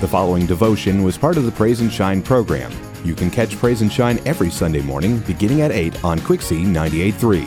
The following devotion was part of the Praise and Shine program. You can catch Praise and Shine every Sunday morning beginning at 8 on Quixie 98.3.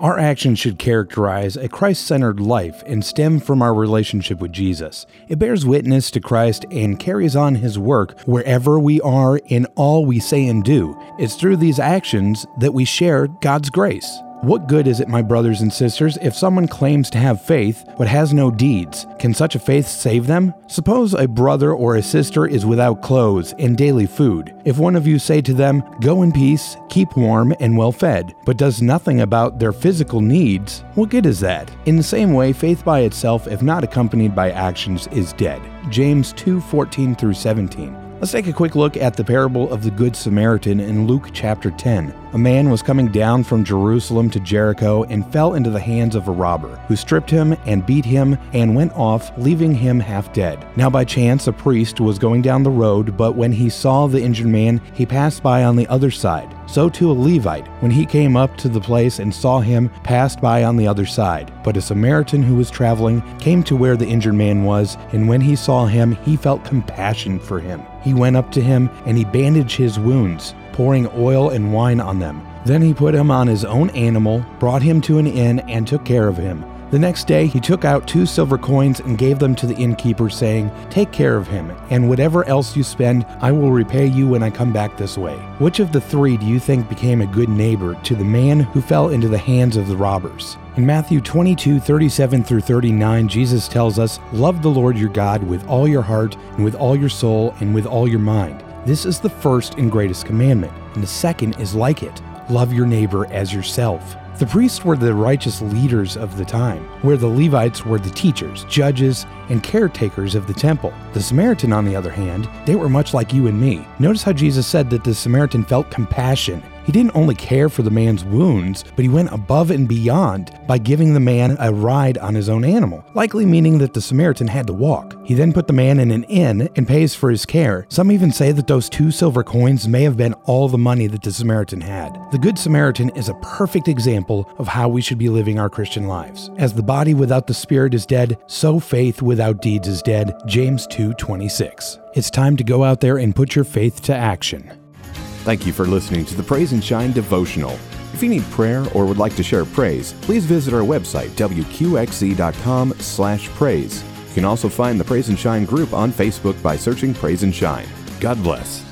Our actions should characterize a Christ centered life and stem from our relationship with Jesus. It bears witness to Christ and carries on his work wherever we are in all we say and do. It's through these actions that we share God's grace. What good is it, my brothers and sisters, if someone claims to have faith but has no deeds? Can such a faith save them? Suppose a brother or a sister is without clothes and daily food. If one of you say to them, Go in peace, keep warm and well fed, but does nothing about their physical needs, what good is that? In the same way, faith by itself, if not accompanied by actions, is dead. James 2 14 through 17. Let's take a quick look at the parable of the Good Samaritan in Luke chapter 10. A man was coming down from Jerusalem to Jericho and fell into the hands of a robber, who stripped him and beat him and went off, leaving him half dead. Now, by chance, a priest was going down the road, but when he saw the injured man, he passed by on the other side. So too a Levite, when he came up to the place and saw him, passed by on the other side. But a Samaritan who was traveling came to where the injured man was, and when he saw him, he felt compassion for him. He went up to him and he bandaged his wounds, pouring oil and wine on them. Then he put him on his own animal, brought him to an inn, and took care of him. The next day he took out two silver coins and gave them to the innkeeper, saying, Take care of him, and whatever else you spend, I will repay you when I come back this way. Which of the three do you think became a good neighbor to the man who fell into the hands of the robbers? In Matthew 22, 37 through 39, Jesus tells us, Love the Lord your God with all your heart, and with all your soul, and with all your mind. This is the first and greatest commandment, and the second is like it love your neighbor as yourself. The priests were the righteous leaders of the time, where the Levites were the teachers, judges, and caretakers of the temple. The Samaritan, on the other hand, they were much like you and me. Notice how Jesus said that the Samaritan felt compassion. He didn't only care for the man's wounds, but he went above and beyond by giving the man a ride on his own animal, likely meaning that the Samaritan had to walk. He then put the man in an inn and pays for his care. Some even say that those two silver coins may have been all the money that the Samaritan had. The Good Samaritan is a perfect example of how we should be living our Christian lives. As the body without the spirit is dead, so faith without deeds is dead. James 2:26. It's time to go out there and put your faith to action. Thank you for listening to the Praise and Shine devotional. If you need prayer or would like to share praise, please visit our website wqxe.com/praise. You can also find the Praise and Shine group on Facebook by searching Praise and Shine. God bless.